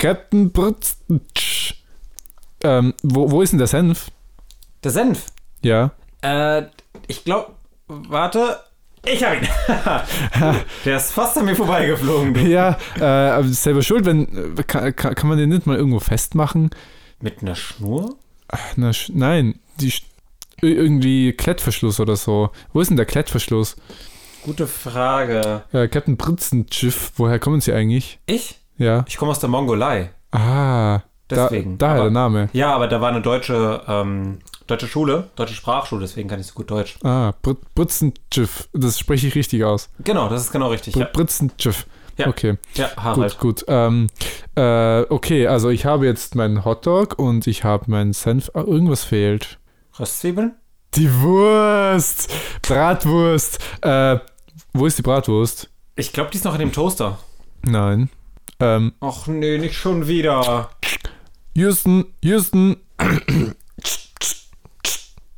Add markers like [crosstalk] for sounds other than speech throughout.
Captain Brutz. Ähm, wo, wo ist denn der Senf? Der Senf. Ja. Äh, ich glaube, warte. Ich hab ihn. [laughs] Der ist fast an mir vorbeigeflogen. Du. Ja, äh, selber schuld, wenn. äh, Kann, kann, man den nicht mal irgendwo festmachen? Mit einer Schnur? Ach, na, sch- nein, die irgendwie Klettverschluss oder so. Wo ist denn der Klettverschluss? Gute Frage. Äh, Captain Britzenschiff, woher kommen sie eigentlich? Ich? Ja. Ich komme aus der Mongolei. Ah, Deswegen. Da, daher Aber- der Name. Ja, aber da war eine deutsche, ähm, deutsche Schule, deutsche Sprachschule, deswegen kann ich so gut Deutsch. Ah, Br Britzenschiff, das spreche ich richtig aus. Genau, das ist genau richtig. Br Ja, Britzenschiff. Ja. Okay, ja Harald. gut, gut. Ähm, äh, okay, also ich habe jetzt meinen Hotdog und ich habe meinen Senf. Ah, irgendwas fehlt. Röstzwiebeln? Die Wurst! Bratwurst! Äh, wo ist die Bratwurst? Ich glaube, die ist noch in dem Toaster. Nein. Ähm, Ach nee, nicht schon wieder. Houston, Houston,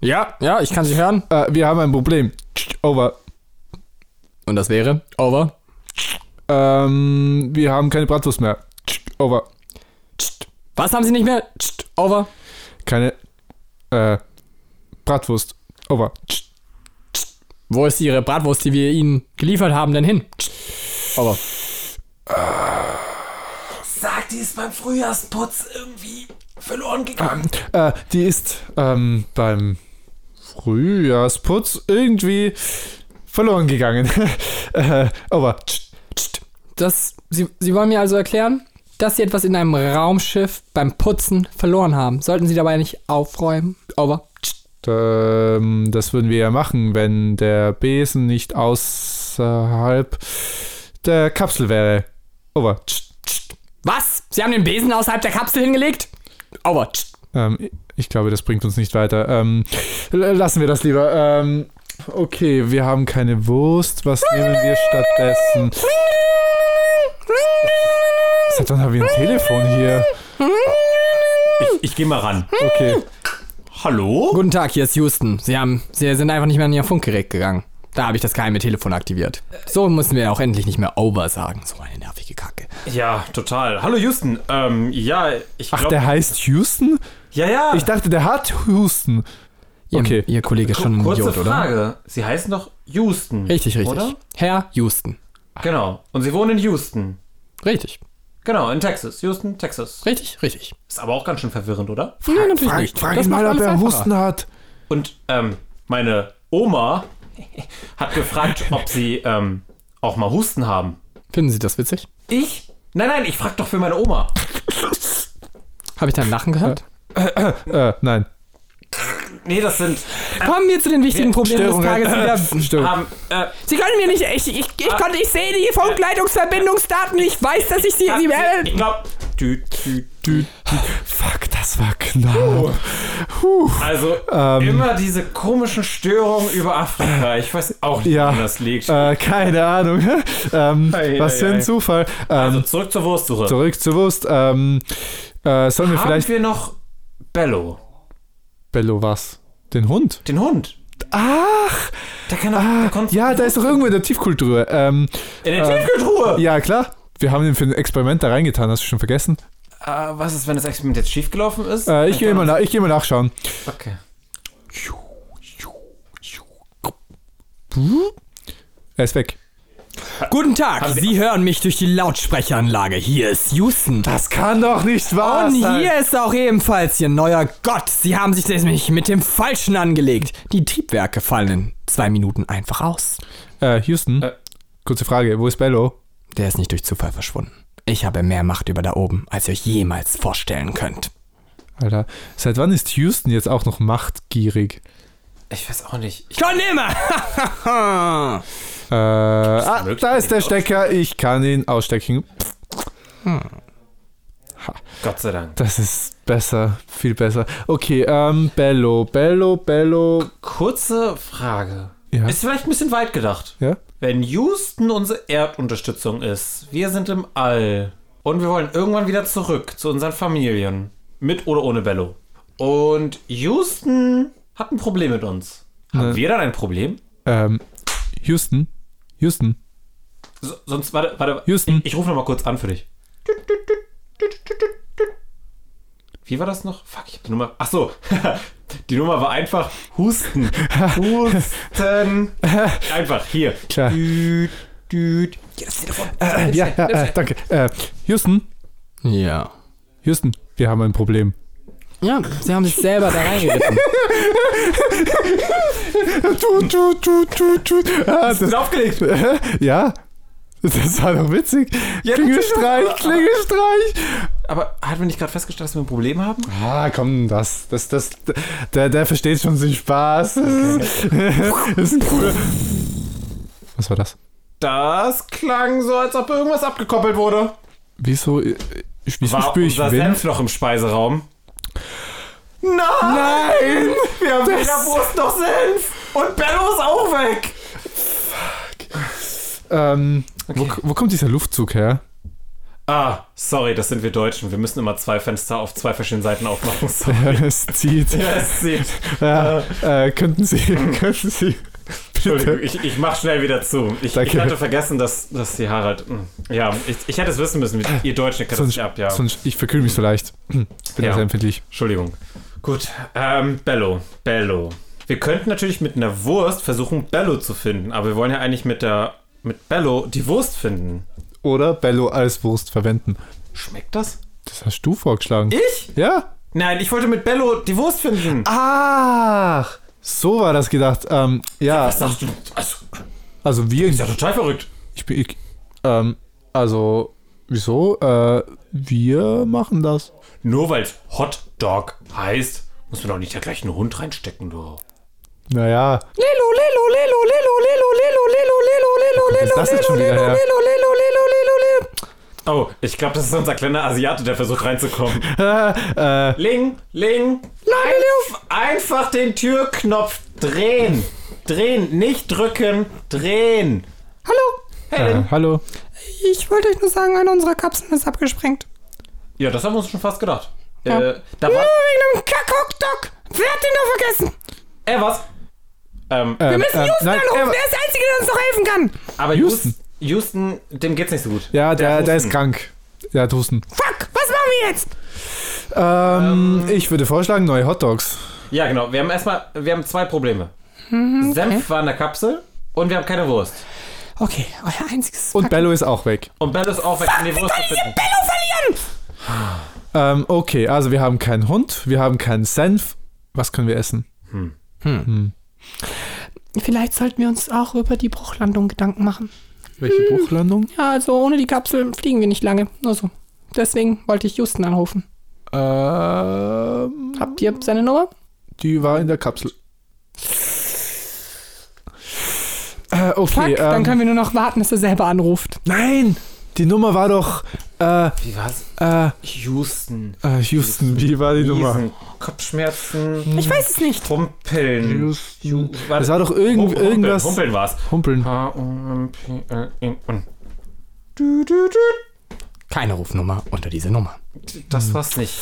Ja, ja, ich kann Sie hören. äh, wir haben ein Problem. Over. Und das wäre? Over. Ähm, wir haben keine Bratwurst mehr. Over. Was haben Sie nicht mehr? Over. Keine, äh, Bratwurst. Over. Wo ist Ihre Bratwurst, die wir Ihnen geliefert haben, denn hin? Over. Sag, die ist beim Frühjahrsputz irgendwie verloren gegangen. Äh, die ist, ähm, beim Frühjahrsputz irgendwie verloren gegangen. [laughs] äh, over. Das, Sie, Sie wollen mir also erklären, dass Sie etwas in einem Raumschiff beim Putzen verloren haben. Sollten Sie dabei nicht aufräumen? Over. Ähm, das würden wir ja machen, wenn der Besen nicht außerhalb der Kapsel wäre. Over. Was? Sie haben den Besen außerhalb der Kapsel hingelegt? Over. Ähm, ich glaube, das bringt uns nicht weiter. Ähm, lassen wir das lieber. Ähm, okay, wir haben keine Wurst. Was nehmen wir stattdessen? Seit wann haben wir ein Telefon hier? Ich, ich gehe mal ran. Okay. Hallo? Guten Tag, hier ist Houston. Sie haben, Sie sind einfach nicht mehr an Ihr Funkgerät gegangen. Da habe ich das geheime Telefon aktiviert. So müssen wir auch endlich nicht mehr over sagen. So eine nervige Kacke. Ja, total. Hallo Houston. Ähm, ja, ich Ach, glaube. der heißt Houston? Ja, ja. Ich dachte, der hat Houston. Ihr, Okay. Ihr Kollege ist schon ein Kurze Idiot, oder? Frage. Sie heißen doch Houston. Richtig, richtig. Oder? Herr Houston. Genau. Und Sie wohnen in Houston. Richtig. Genau, in Texas. Houston, Texas. Richtig, richtig. Ist aber auch ganz schön verwirrend, oder? Nein, natürlich Frag, nicht. frag Das ihn mal, ob er. Husten hat. Und ähm, meine Oma [laughs] hat gefragt, ob Sie ähm, auch mal Husten haben. Finden Sie das witzig? Ich? Nein, nein, ich frag doch für meine Oma. Habe ich dein Lachen gehört? Äh, nein. Nee, das sind. Kommen wir zu den wichtigen Problemen des. Tages wieder. Haben, äh, Sie können mir nicht. Ich, ich, ich, konnte, ich sehe die Funkleitungsverbindungsdaten. Ich weiß, dass ich sie. sie ich glaube. Das war knapp. Puh. Also Ähm. immer diese komischen Störungen über Afrika. Ich weiß auch nicht, Ja. woran das liegt. Äh, keine Ahnung. [laughs] ähm, Ei, was für ein ei. Zufall. Ähm, also zurück zur Wurstsuche. zurück zur Wurst. Ähm, äh, sollen wir Haben vielleicht. wir noch Bello, Bello was? Den Hund? den Hund? Ach! Der kann doch. Ah, kommt ja, da ist doch irgendwo in der Tiefkultur. Ähm, in der Tiefkühltruhe. ja, klar. Wir haben ihn für ein Experiment da reingetan. Hast du schon vergessen? Äh, was ist, wenn das Experiment jetzt schiefgelaufen ist? Äh, ich gehe mal, nach, ich geh mal nachschauen. Okay. Er ist weg. Guten Tag. Sie hören mich durch die Lautsprecheranlage. Hier ist Houston. Das kann doch nicht wahr Und hier ist auch ebenfalls Ihr neuer Gott. Sie haben sich nämlich mit dem Falschen angelegt. Die Triebwerke fallen in zwei Minuten einfach aus. Äh, Houston, Äh. kurze Frage. Wo ist Bello? Der ist nicht durch Zufall verschwunden. Ich habe mehr Macht über da oben, als ihr euch jemals vorstellen könnt. Alter, seit wann ist Houston jetzt auch noch machtgierig? Ich weiß auch nicht. Ich, Schon immer! [laughs] Äh, ah, da ist der Stecker. Ich kann ihn ausstecken. Gott sei Dank. Das ist besser, viel besser. Okay, ähm, Bello, Bello, Bello. Kurze Frage. Ja. Ist vielleicht ein bisschen weit gedacht. Ja? Wenn Houston unsere Erdunterstützung ist, wir sind im All und wir wollen irgendwann wieder zurück zu unseren Familien. Mit oder ohne Bello. Und Houston hat ein Problem mit uns. Haben Ne. wir dann ein Problem? Ähm, Houston, Houston. So, sonst, warte, warte. Houston. Ich, ich rufe noch mal kurz an für dich. Wie war das noch? Fuck, ich hab die Nummer. Ach so. [laughs] die Nummer war einfach Husten. [laughs] Husten. Einfach hier. Klar. Düt, düt. Äh, ja, ja, äh, danke. Äh, Houston, Ja. Houston, wir haben ein Problem. Ja, sie haben sich selber da reingeritten. [laughs] Tut, tut, tut, tut, tut. Ah, das, Ist aufgelegt. [laughs] ja, das war doch witzig. Ja, Klingelstreich. Klingelstreich. Aber hat man nicht gerade festgestellt, dass wir ein Problem haben? Ah, komm, das, das, das, der, der versteht schon den Spaß. Das [laughs] ist cooler. Was war das? Das klang so, als ob irgendwas abgekoppelt wurde. Wieso, äh, wieso War spüre ich unser Wind? Senf noch im Speiseraum? Nein! Nein! Wir haben Das- weder Wurst noch Senf! Und Bello ist auch weg! Ähm, wo, Okay. wo kommt dieser Luftzug her? Ah, sorry, das sind wir Deutschen. Wir müssen immer zwei Fenster auf zwei verschiedenen Seiten aufmachen. [laughs] Sorry. es zieht. Ja, es sieht. Ja, äh, könnten Sie, [laughs] könnten Sie Entschuldigung, ich, ich mach schnell wieder zu. Ich, ich hatte vergessen, dass, dass die Harald. mh, Ja, ich, ich hätte es wissen müssen. Ihr Deutschen kennt das Sonst, ab, ja. sonst, ich verkühle mich so leicht. [clears throat] Bin ja. sehr empfindlich. Entschuldigung. Gut, ähm, Bello. Bello. Wir könnten natürlich mit einer Wurst versuchen, Bello zu finden, aber wir wollen ja eigentlich mit der mit Bello die Wurst finden. Oder Bello als Wurst verwenden. Schmeckt das? Das hast du vorgeschlagen. Ich? Ja. Nein, ich wollte mit Bello die Wurst finden. Ach, so war das gedacht. Ähm, ja, Was sagst du? Also, also wir. ist ja total verrückt. Ich bin. Ich, ähm, also, wieso? Äh, wir machen das. Nur weil es Hot Dog heißt, muss man doch nicht da gleich einen Hund reinstecken, du. Naja, Lilo, Lilo, Lilo, Lilo, Lilo, Lilo, Lilo, Lilo, Lilo, ist das jetzt schon wieder her? Lilo, Lilo, Lilo, Lilo. Oh, ich glaube, das ist unser kleiner Asiate, der versucht reinzukommen. [laughs] äh, Ling, Ling, einf einfach den Türknopf drehen. Drehen, nicht drücken, drehen. Hallo, Hey, äh, hallo. ich wollte euch nur sagen, eine unserer Kapseln ist abgesprengt. Ja, das haben wir uns schon fast gedacht. Ja. Äh, da war. wegen einem Kack-Hot-Dog. Wer hat den noch vergessen? Äh, was? Ähm, Ähm, Wir müssen ähm, Houston nein, anrufen, er- der ist der Einzige, der uns noch helfen kann. aber Houston. Houston, Houston, dem geht's nicht so gut. Ja, der, hat der ist krank. Der hat Husten. Fuck, was machen wir jetzt? Ähm, ich würde vorschlagen, neue Hotdogs. Ja, genau. Wir haben erstmal, wir haben zwei Probleme. Mhm, Senf war in der Kapsel und wir haben keine Wurst. Okay, euer einziges Und Bello ist auch weg. Und Bello ist auch weg, um die Wurst zu finden. Bello verlieren. Ähm, okay, also wir haben keinen Hund, wir haben keinen Senf. Was können wir essen? Vielleicht sollten wir uns auch über die Bruchlandung Gedanken machen. Welche Bruchlandung? Ja, also ohne die Kapsel fliegen wir nicht lange. Nur so. Deswegen wollte ich Houston anrufen. Ähm, Habt ihr seine Nummer? die war in der Kapsel. Äh, okay, Fuck, ähm, dann können wir nur noch warten, bis er selber anruft. Nein, die Nummer war doch äh, Wie war's? äh, Houston. äh, Houston. Wie war die Nummer? Niesen, Kopfschmerzen, Ich weiß es nicht. Humpeln. Houston. Warte. Das war doch irgend, Hum- Humpeln, irgendwas. Humpeln war's. Humpeln. Keine Rufnummer unter diese Nummer. Das war's nicht.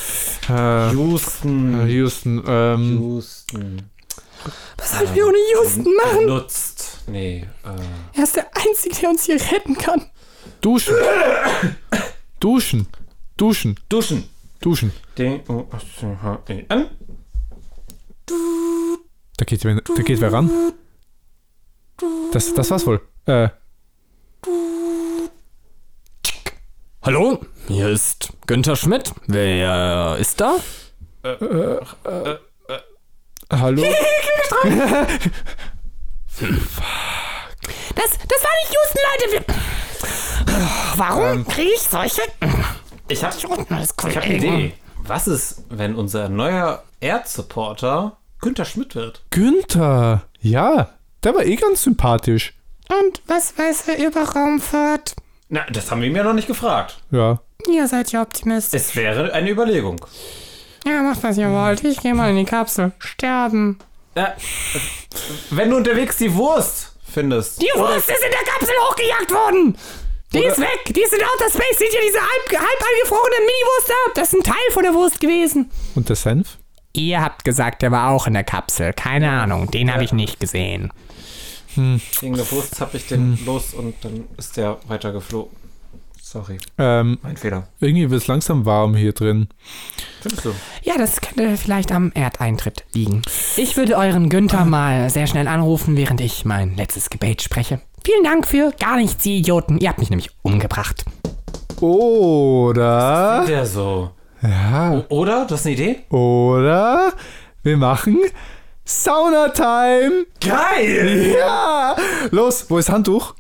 Äh, Houston. äh, Houston. Ähm, Houston. Was sollen wir ohne Houston machen? Nutzt. Nee. Äh. Er ist der Einzige, der uns hier retten kann. duschen. [coughs] duschen. Duschen. Duschen. Duschen. D-U-S-C-H-E-N. Da geht, wer- da geht wer ran. Das, das war's wohl. Äh, Hallo, hier ist Günther Schmidt. Wer ist da? hallo? [laughs] [laughs] Das, das war nicht Houston, Leute. Warum kriege ich solche Ich hab, als ich hab eine Idee. Was ist, wenn unser neuer Erdsupporter Günther Schmidt wird? Günther. Ja, der war eh ganz sympathisch. Und was weiß er über Raumfahrt? Na, das haben wir ihm ja noch nicht gefragt. Ja. Ihr seid ja Optimist. Es wäre eine Überlegung. Ja, macht was ihr wollt. Ich gehe mal in die Kapsel. Sterben. Äh, wenn du unterwegs die Wurst findest. Die Wurst ist in der Kapsel hochgejagt worden. Die Oder- ist weg. Die ist in Outer Space. Seht ihr diese halb, halb eingefrorene Mini-Wurst da? Das ist ein Teil von der Wurst gewesen. Und der Senf? Ihr habt gesagt, der war auch in der Kapsel. Keine Ahnung. Den habe ich nicht gesehen. Wegen der Wurst hab ich den los und dann ist der weitergeflogen. Sorry, Ähm, mein Fehler. irgendwie wird es langsam warm hier drin. Findest du? Ja, das könnte vielleicht am Erdeintritt liegen. Ich würde euren Günther mal sehr schnell anrufen, während ich mein letztes Gebet spreche. Vielen Dank für gar nichts, ihr Idioten. Ihr habt mich nämlich umgebracht. Oder, Der so. ja, Oder? Du hast eine Idee? oder wir machen Sauna-Time. Geil! Ja, los, wo ist Handtuch?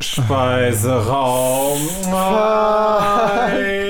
Speiseraum. Nein.